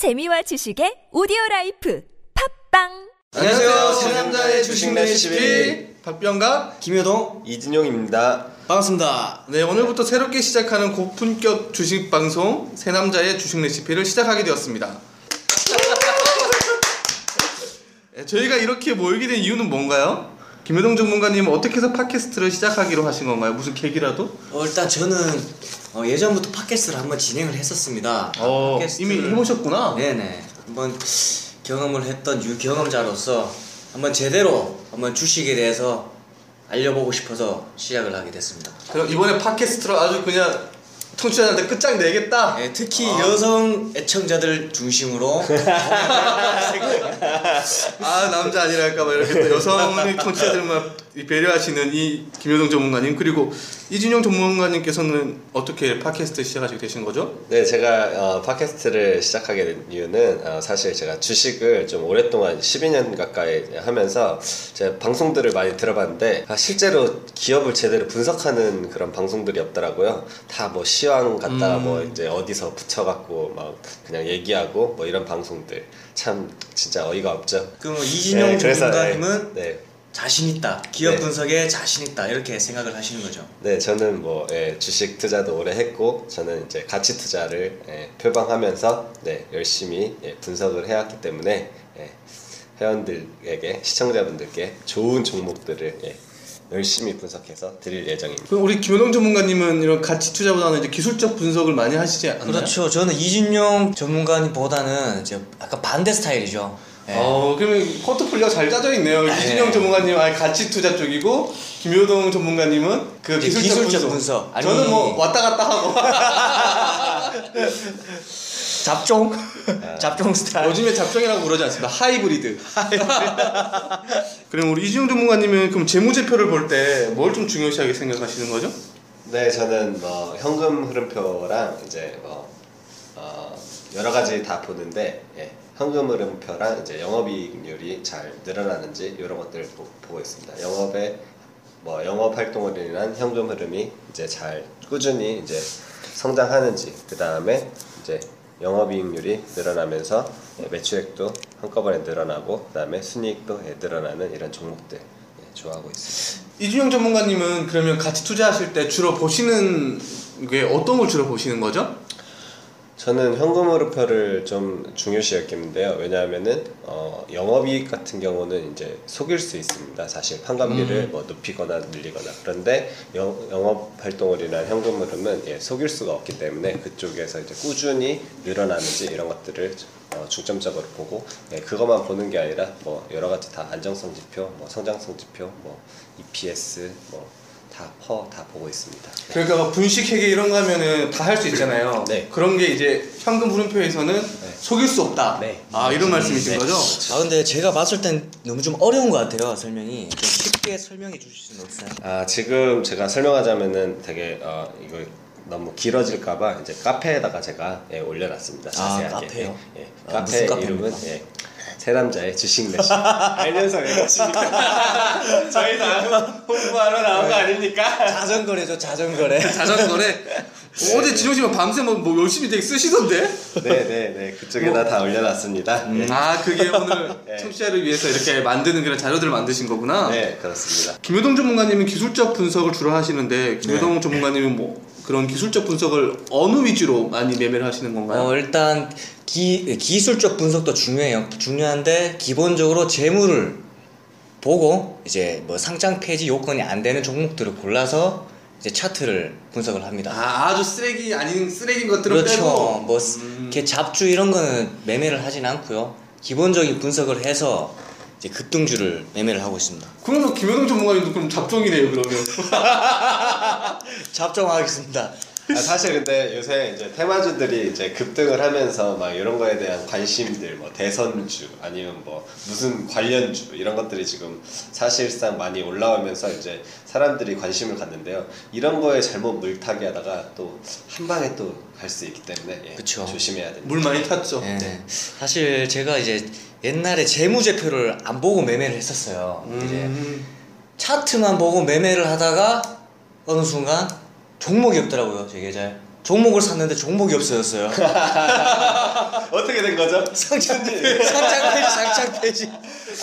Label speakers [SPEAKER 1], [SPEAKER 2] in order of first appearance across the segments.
[SPEAKER 1] 재미와 지식의 오디오 라이프 팟빵
[SPEAKER 2] 안녕하세요. 세 남자의 주식 레시피 박병갑.
[SPEAKER 3] 김효동
[SPEAKER 2] 이진용입니다.
[SPEAKER 3] 반갑습니다.
[SPEAKER 2] 네 오늘부터 새롭게 시작하는 고품격 주식 방송 세 남자의 주식 레시피를 시작하게 되었습니다. 네, 저희가 이렇게 모이게 된 이유는 뭔가요? 김효동 전문가님 어떻게 해서 팟캐스트를 시작하기로 하신 건가요? 무슨 계기라도?
[SPEAKER 3] 어, 일단 저는 어, 예전부터 팟캐스트를 한번 진행을 했었습니다.
[SPEAKER 2] 어,
[SPEAKER 3] 팟캐스트를-
[SPEAKER 2] 이미 해보셨구나.
[SPEAKER 3] 네네. 한번 경험을 했던 유경험자로서 한번 제대로 한번 주식에 대해서 알려보고 싶어서 시작을 하게 됐습니다.
[SPEAKER 2] 그럼 이번에 팟캐스트로 아주 그냥 청취자한테 끝장 내겠다.
[SPEAKER 3] 네, 특히
[SPEAKER 2] 아.
[SPEAKER 3] 여성 애청자들 중심으로
[SPEAKER 2] 아 남자 아니랄까봐 이렇게 또 여성의 청취자들만 배려하시는 이 김효동 전문가님 그리고 이진용 전문가님께서는 어떻게 팟캐스트 시작하시게 되신 거죠?
[SPEAKER 4] 네, 제가 어, 팟캐스트를 시작하게 된 이유는 어, 사실 제가 주식을 좀 오랫동안 12년 가까이 하면서 제가 방송들을 많이 들어봤는데 아, 실제로 기업을 제대로 분석하는 그런 방송들이 없더라고요. 다뭐 시황 갖다가
[SPEAKER 2] 음.
[SPEAKER 4] 뭐 이제 어디서 붙여갖고 막 그냥 얘기하고 뭐 이런 방송들 참 진짜 어이가 없죠.
[SPEAKER 3] 그럼 이진용
[SPEAKER 4] 그래서,
[SPEAKER 3] 전문가님은
[SPEAKER 4] 네,
[SPEAKER 3] 자신 있다. 기업
[SPEAKER 4] 네.
[SPEAKER 3] 분석에 자신 있다. 이렇게 생각을 하시는 거죠.
[SPEAKER 4] 네, 저는 뭐 예, 주식 투자도 오래 했고 저는 이제 가치 투자를 예, 표방하면서 네, 열심히 예, 분석을 해왔기 때문에 예, 회원들에게 시청자분들께 좋은 종목들을 예, 열심히 분석해서 드릴 예정입니다.
[SPEAKER 2] 그럼 우리 김효동 전문가님은 이런 가치 투자보다는 이제 기술적 분석을 많이 하시지 않나요?
[SPEAKER 3] 그렇죠. 저는 이진용 전문가님보다는 이제 약간 반대 스타일이죠. 예.
[SPEAKER 2] 어 그러면 포트폴리오가 잘 짜져 있네요. 이진용 전문가님 은 가치 투자 쪽이고 김효동 전문가님은 그 기술적,
[SPEAKER 3] 기술적
[SPEAKER 2] 분석.
[SPEAKER 3] 분석. 아니-
[SPEAKER 2] 저는 뭐 왔다 갔다 하고
[SPEAKER 3] 잡종? 잡종 스타일.
[SPEAKER 2] 요즘에 잡종이라고 그러지 않습니다. 하이브리드. 그럼 우리 이진용 전문가님은 그럼 재무제표를 볼 때 뭘 좀 중요시하게 생각하시는 거죠?
[SPEAKER 4] 네, 저는 뭐 현금 흐름표랑 이제 뭐 어, 여러 가지 다 보는데 예, 현금 흐름표랑 이제 영업이익률이 잘 늘어나는지 이런 것들을 보, 보고 있습니다. 영업에 뭐 영업 활동으로 인한 현금 흐름이 이제 잘 꾸준히 이제 성장하는지 그 다음에 이제 영업이익률이 늘어나면서 예, 매출액도 한꺼번에 늘어나고 그 다음에 순이익도 예, 늘어나는 이런 종목들 예, 좋아하고 있습니다.
[SPEAKER 2] 이준영 전문가님은 그러면 같이 투자하실 때 주로 보시는 게 어떤 걸 주로 보시는 거죠?
[SPEAKER 4] 저는 현금 흐름표를 좀 중요시 여기는데요. 왜냐하면은 어, 영업이익 같은 경우는 이제 속일 수 있습니다. 사실 판관비를 뭐 높이거나 늘리거나 그런데 영, 영업 활동을 인한 현금 흐름은 예, 속일 수가 없기 때문에 그쪽에서 이제 꾸준히 늘어나는지 이런 것들을 어, 중점적으로 보고 예, 그것만 보는 게 아니라 뭐 여러 가지 다 안정성 지표, 뭐 성장성 지표, 뭐 EPS 뭐 다 퍼 다 보고 있습니다.
[SPEAKER 2] 그러니까 막 분식 회계 이런 거 하면은 다 할 수 있잖아요.
[SPEAKER 4] 네.
[SPEAKER 2] 그런 게 이제 현금 흐름표에서는 속일 수 없다.
[SPEAKER 4] 네.
[SPEAKER 2] 아 이런 말씀이신
[SPEAKER 4] 네.
[SPEAKER 2] 거죠?
[SPEAKER 3] 아 근데 제가 봤을 땐 너무 좀 어려운 것 같아요 설명이 좀 쉽게 설명해 주실 수는 없어요?
[SPEAKER 4] 아 지금 제가 설명하자면은 되게 어 이거 너무 길어질까봐 이제 카페에다가 제가 예, 올려놨습니다 자세하게.
[SPEAKER 3] 카페요?
[SPEAKER 4] 예, 예.
[SPEAKER 3] 아,
[SPEAKER 4] 카페? 이름은 예, 세 남자의 주식 레시. 알면서 왜 그러십니까? 저희 다 홍보하러 나온 거 아닙니까?
[SPEAKER 3] 자전거래죠 자전거래
[SPEAKER 2] 자전거래. 어제 진영 씨가 밤새 뭐, 뭐 열심히 되게 쓰시던데?
[SPEAKER 4] 네네네 그쪽에다 다 올려놨습니다. 예.
[SPEAKER 2] 아 그게 오늘
[SPEAKER 4] 네.
[SPEAKER 2] 청취자를 위해서 이렇게 만드는 그런 자료들을 만드신 거구나.
[SPEAKER 4] 네 그렇습니다.
[SPEAKER 2] 김효동 전문가님은 기술적 분석을 주로 하시는데 김효동
[SPEAKER 3] 네.
[SPEAKER 2] 전문가님은 뭐 그런 기술적 분석을 어느 위주로 많이 매매를 하시는 건가요?
[SPEAKER 3] 어 일단 기, 기술적 분석도 중요해요 중요한데 기본적으로 재물을 보고 이제 뭐 상장 폐지 요건이 안 되는 종목들을 골라서 이제 차트를 분석을 합니다
[SPEAKER 2] 아, 아주 쓰레기 아닌 쓰레기인 것들은
[SPEAKER 3] 그렇죠.
[SPEAKER 2] 빼고
[SPEAKER 3] 뭐 이렇게 잡주 이런 거는 매매를 하진 않고요. 기본적인 분석을 해서 이제 급등주를 매매를 하고 있습니다.
[SPEAKER 2] 그러면 김효동 전문가님도 그럼 잡종이네요 그러면
[SPEAKER 3] 잡정하겠습니다.
[SPEAKER 4] 아, 사실 근데 요새 이제 테마주들이 이제 급등을 하면서 막 이런 거에 대한 관심들, 뭐 대선주 아니면 뭐 무슨 관련주 이런 것들이 지금 사실상 많이 올라오면서 이제 사람들이 관심을 갖는데요. 이런 거에 잘못 물타기 하다가 또 한 방에 또 갈 수 있기 때문에 예,
[SPEAKER 3] 그쵸.
[SPEAKER 4] 조심해야 됩니다.
[SPEAKER 2] 물 많이 탔죠
[SPEAKER 3] 예. 사실 제가 이제 옛날에 재무제표를 안 보고 매매를 했었어요. 이제
[SPEAKER 2] 음,
[SPEAKER 3] 차트만 보고 매매를 하다가 어느 순간 종목이 없더라고요 제 계좌에 종목을 샀는데 종목이 없어졌어요.
[SPEAKER 4] 어떻게 된 거죠?
[SPEAKER 3] 상장 상장 폐지 상장 폐지.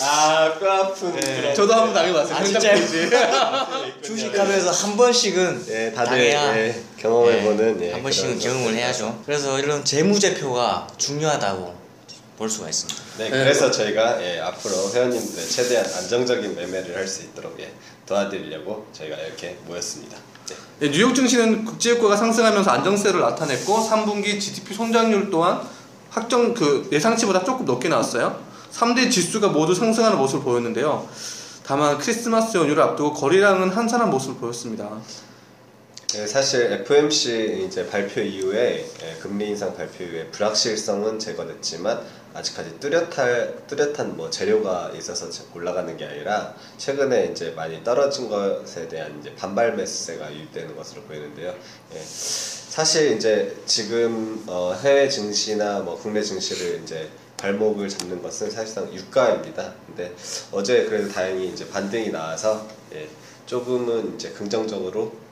[SPEAKER 4] 아, 뼈 아픈.
[SPEAKER 3] 네.
[SPEAKER 2] 저도 한 번 당해봤어요.
[SPEAKER 3] 아, 진짜요?
[SPEAKER 2] 폐지.
[SPEAKER 3] 주식하면서 한 번씩은
[SPEAKER 4] 예, 다들
[SPEAKER 3] 당해야
[SPEAKER 4] 예, 경험해보는 예,
[SPEAKER 3] 한 번씩은 경험을. 해야죠. 그래서 이런 재무제표가 중요하다고 볼 수가 있습니다.
[SPEAKER 4] 네,
[SPEAKER 2] 네.
[SPEAKER 4] 그래서 저희가 예, 앞으로 회원님들 최대한 안정적인 매매를 할 수 있도록 예, 도와드리려고 저희가 이렇게 모였습니다. 네.
[SPEAKER 2] 네, 뉴욕 증시는 국제유가가 상승하면서 안정세를 나타냈고 3분기 GDP 성장률 또한 확정 그 예상치보다 조금 높게 나왔어요. 3대 지수가 모두 상승하는 모습을 보였는데요. 다만 크리스마스 연휴를 앞두고 거래량은 한산한 모습을 보였습니다.
[SPEAKER 4] 예, 사실 FOMC 이제 발표 이후에 예, 금리 인상 발표 이후에 불확실성은 제거됐지만 아직까지 뚜렷할 뚜렷한 뭐 재료가 있어서 제- 올라가는 게 아니라 최근에 이제 많이 떨어진 것에 대한 이제 반발 매수세가 유입되는 것으로 보이는데요. 예, 사실 이제 지금 어, 해외 증시나 뭐 국내 증시를 이제 발목을 잡는 것은 사실상 유가입니다. 근데 어제 그래도 다행히 이제 반등이 나와서 예, 조금은 이제 긍정적으로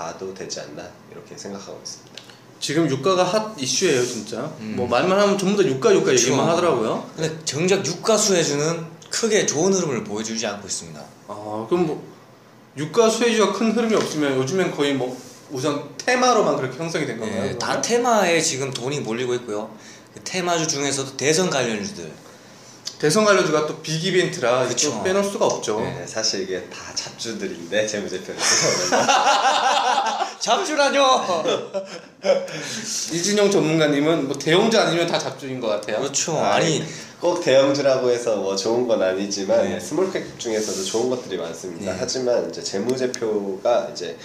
[SPEAKER 4] 봐도 되지 않나 이렇게 생각하고 있습니다.
[SPEAKER 2] 지금 유가가 핫 이슈예요, 진짜.
[SPEAKER 3] 음.
[SPEAKER 2] 뭐 말만 하면 전부 다 유가 유가
[SPEAKER 3] 그쵸.
[SPEAKER 2] 얘기만 하더라고요.
[SPEAKER 3] 근데 정작 유가 수혜주는 크게 좋은 흐름을 보여주지 않고 있습니다.
[SPEAKER 2] 아, 그럼 뭐 유가 수혜주가 큰 흐름이 없으면 요즘엔 거의 뭐 우선 테마로만 그렇게 형성이 된 건가요?
[SPEAKER 3] 네, 다? 테마에 지금 돈이 몰리고 있고요. 그 테마주 중에서도 대선 관련주들.
[SPEAKER 2] 대선 관련주가 또 빅 이벤트라
[SPEAKER 3] 그쵸.
[SPEAKER 2] 또 빼놓을 수가 없죠.
[SPEAKER 3] 네.
[SPEAKER 4] 네, 사실 이게 다 잡주들인데 재무제표를
[SPEAKER 3] 잡주라뇨.
[SPEAKER 2] 이진영 전문가님은 뭐 대형주 아니면 다 잡주인 것 같아요.
[SPEAKER 3] 그렇죠.
[SPEAKER 4] 아,
[SPEAKER 3] 아니
[SPEAKER 4] 꼭 대형주라고 해서 뭐 좋은 건 아니지만
[SPEAKER 3] 네.
[SPEAKER 4] 스몰캡 중에서도 좋은 것들이 많습니다.
[SPEAKER 3] 네.
[SPEAKER 4] 하지만 이제 재무제표가 이제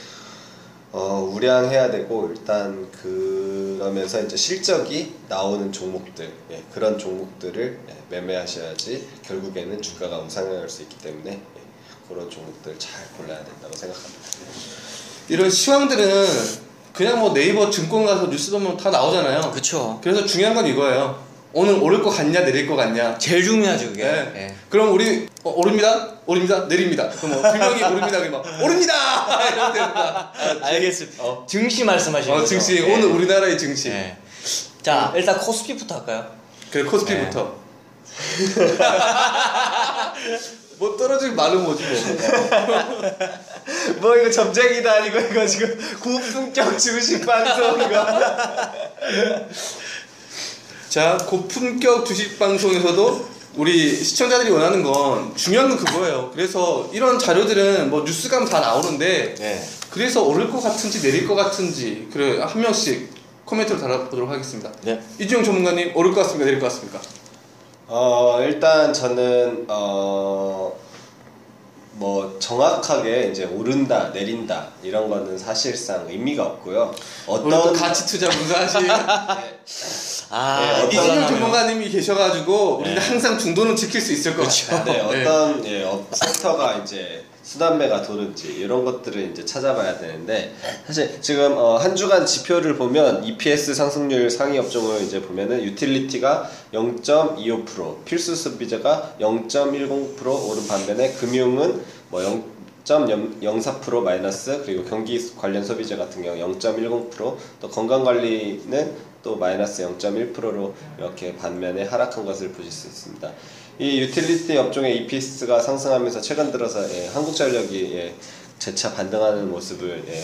[SPEAKER 4] 어, 우량해야 되고 일단 그러면서 이제 실적이 나오는 종목들 예, 그런 종목들을 예, 매매하셔야지 결국에는 주가가 우상향할 수 있기 때문에 예, 그런 종목들 잘 골라야 된다고 생각합니다.
[SPEAKER 2] 이런 시황들은 그냥 뭐 네이버 증권 가서 뉴스 보면 다 나오잖아요.
[SPEAKER 3] 그렇죠.
[SPEAKER 2] 그래서 중요한 건 이거예요. 오늘 오를 것 같냐 내릴 것 같냐.
[SPEAKER 3] 제일 중요하죠 그게.
[SPEAKER 2] 네.
[SPEAKER 3] 예.
[SPEAKER 2] 그럼 우리 어, 오릅니다, 오릅니다, 내립니다. 그럼 뭐 분명히 오릅니다, 그러면 오릅니다. 이러면 거야.
[SPEAKER 3] 알겠습니다.
[SPEAKER 2] 어.
[SPEAKER 3] 증시 말씀하시는
[SPEAKER 2] 어,
[SPEAKER 3] 거죠?
[SPEAKER 2] 증시
[SPEAKER 3] 예.
[SPEAKER 2] 오늘 우리나라의 증시.
[SPEAKER 3] 예. 자 일단 코스피부터 할까요?
[SPEAKER 2] 그래 코스피부터. 뭐 떨어지면 말은 뭐지 뭐.
[SPEAKER 4] 뭐 이거 점쟁이도 아니고 이거 지금 고품격 주식 방송 이거
[SPEAKER 2] 자, 고품격 주식 방송에서도 우리 시청자들이 원하는 건 중요한 건 그거예요. 그래서 이런 자료들은 뭐 뉴스감 다 나오는데
[SPEAKER 3] 네.
[SPEAKER 2] 그래서 오를 것 같은지 내릴 것 같은지 그래 한 명씩 코멘트로 달아보도록 하겠습니다.
[SPEAKER 3] 네.
[SPEAKER 2] 이주영 전문가님 오를 것 같습니까? 내릴 것 같습니까?
[SPEAKER 4] 어 일단 저는 어. 뭐 정확하게 이제 오른다 내린다 이런 거는 사실상 의미가 없고요. 어떤
[SPEAKER 2] 가치 투자 분석하신
[SPEAKER 4] 네,
[SPEAKER 3] 아
[SPEAKER 4] 네, 어떤
[SPEAKER 2] 이진영
[SPEAKER 3] 어떤
[SPEAKER 2] 전문가님이 계셔가지고 우리는
[SPEAKER 3] 네.
[SPEAKER 2] 항상 중도는 지킬 수 있을 것
[SPEAKER 3] 그렇죠.
[SPEAKER 2] 같아요.
[SPEAKER 4] 네, 어떤 예, 업 섹터가 이제 순환매가 도는지 이런 것들을 이제 찾아봐야 되는데 사실 지금 어, 한 주간 지표를 보면 EPS 상승률 상위 업종을 이제 보면은 유틸리티가 0.25% 필수 소비재가 0.10% 오른 반면에 금융은 뭐 0.04% 마이너스 그리고 경기 관련 소비자 같은 경우 0.10%또 건강 관리는 또 마이너스 0.1%로 이렇게 반면에 하락한 것을 보실 수 있습니다. 이 유틸리티 업종의 EPS가 상승하면서 최근 들어서 예, 한국전력이 예, 재차 반등하는 모습을 예,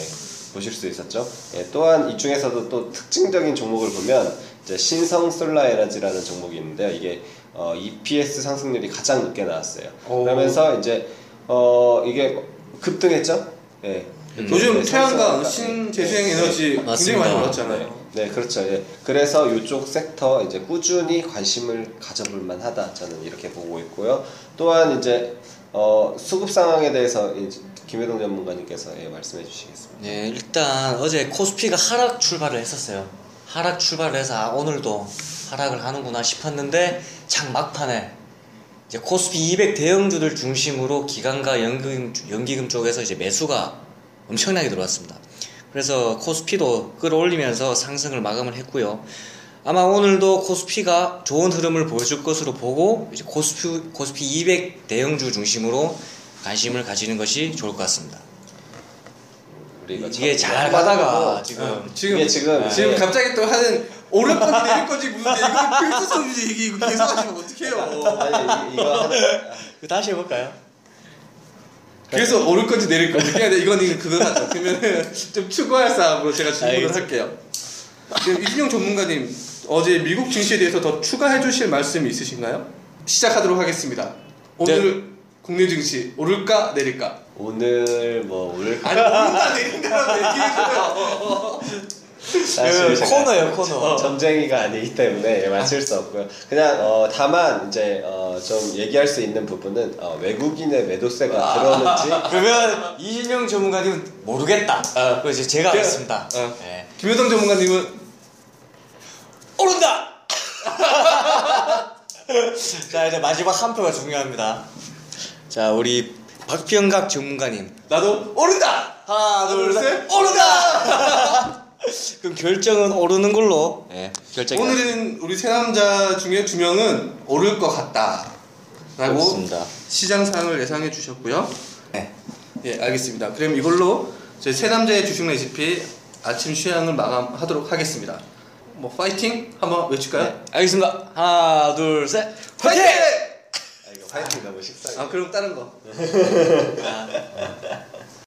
[SPEAKER 4] 보실 수 있었죠. 예, 또한 이 중에서도 또 특징적인 종목을 보면 이제 신성 솔라 에너지라는 종목이 있는데요. 이게 어, EPS 상승률이 가장 높게 나왔어요.
[SPEAKER 2] 오.
[SPEAKER 4] 그러면서 이제 어, 이게 급등했죠. 예.
[SPEAKER 2] 요즘
[SPEAKER 4] 네,
[SPEAKER 2] 태양광 신재생
[SPEAKER 4] 예.
[SPEAKER 2] 에너지 굉장히
[SPEAKER 3] 맞습니다.
[SPEAKER 2] 많이
[SPEAKER 4] 네,
[SPEAKER 2] 올랐잖아요.
[SPEAKER 4] 네, 그렇죠. 예. 그래서 이쪽 섹터 이제 꾸준히 관심을 가져볼 만하다. 저는 이렇게 보고 있고요. 또한 이제 어, 수급 상황에 대해서 김혜동 전문가님께서 예, 말씀해 주시겠습니다.
[SPEAKER 3] 네, 일단 어제 코스피가 하락 출발을 했었어요. 하락 출발을 해서 아, 오늘도 하락을 하는구나 싶었는데 장 막판에 이제 코스피 200 대형주들 중심으로 기관과 연기금, 연기금 쪽에서 이제 매수가 엄청나게 들어왔습니다. 그래서 코스피도 끌어올리면서 상승을 마감을 했고요. 아마 오늘도 코스피가 좋은 흐름을 보여줄 것으로 보고 이제 코스피, 코스피 200 대형주 중심으로 관심을 가지는 것이 좋을 것 같습니다. 이게
[SPEAKER 4] 참-
[SPEAKER 3] 잘 가다가
[SPEAKER 4] 하고,
[SPEAKER 3] 지금
[SPEAKER 2] 어, 지금
[SPEAKER 4] 이게 지금
[SPEAKER 2] 지금
[SPEAKER 4] 예.
[SPEAKER 2] 갑자기 또 하는 오를 건지 내릴 건지 묻는데 이거 필수 얘기 이거 계속 하시면 어떡해요
[SPEAKER 4] 아니 이- 이거
[SPEAKER 3] 다시 해볼까요?
[SPEAKER 2] 그래서 오를 건지 내릴 건지 그냥 이건 그거 하죠 그러면은 좀 추가할 사항으로 제가 질문을
[SPEAKER 3] 알겠습니다.
[SPEAKER 2] 할게요. 그럼 이진용 전문가님 어제 미국 증시에 대해서 더 추가해 주실 말씀이 있으신가요? 시작하도록 하겠습니다. 오늘 국내 증시 오를까 내릴까?
[SPEAKER 4] 오늘 뭐 오늘
[SPEAKER 2] 아니 오른다 내린다라고 얘기해줘요
[SPEAKER 3] 그
[SPEAKER 4] 제가
[SPEAKER 3] 코너예요 코너.
[SPEAKER 4] 점쟁이가 아니기 때문에 맞출 수 없고요. 그냥 어, 다만 이제 어, 좀 얘기할 수 있는 부분은 어, 외국인의 매도세가 들어오는지
[SPEAKER 3] 그러면 이진영 전문가님은 모르겠다. 어, 그래서 제가
[SPEAKER 2] 그-
[SPEAKER 3] 하겠습니다.
[SPEAKER 2] 어.
[SPEAKER 3] 네.
[SPEAKER 2] 김효성 전문가님은
[SPEAKER 3] 오른다. 자 이제 마지막 한 표가 중요합니다. 자 우리 박병각 전문가님
[SPEAKER 2] 나도 오른다
[SPEAKER 3] 하나 둘셋
[SPEAKER 2] 셋.
[SPEAKER 3] 오른다. 그럼 결정은 오르는 걸로. 네, 결정.
[SPEAKER 2] 오늘은 우리 세 남자 중에 두 명은 오를 것 같다 라고
[SPEAKER 3] 그렇습니다.
[SPEAKER 2] 시장 상을 예상해 주셨고요
[SPEAKER 3] 네.
[SPEAKER 2] 예 알겠습니다 그럼 이걸로 저희 세 남자의 주식 레시피 아침 휴양을 마감하도록 하겠습니다 뭐 파이팅 한번 외칠까요?
[SPEAKER 3] 네, 알겠습니다. 하나 둘 셋.
[SPEAKER 2] 파이팅!
[SPEAKER 3] 화이팅!
[SPEAKER 4] 아, 이거 파이팅 너무 식상해.
[SPEAKER 2] 아 그럼 다른 거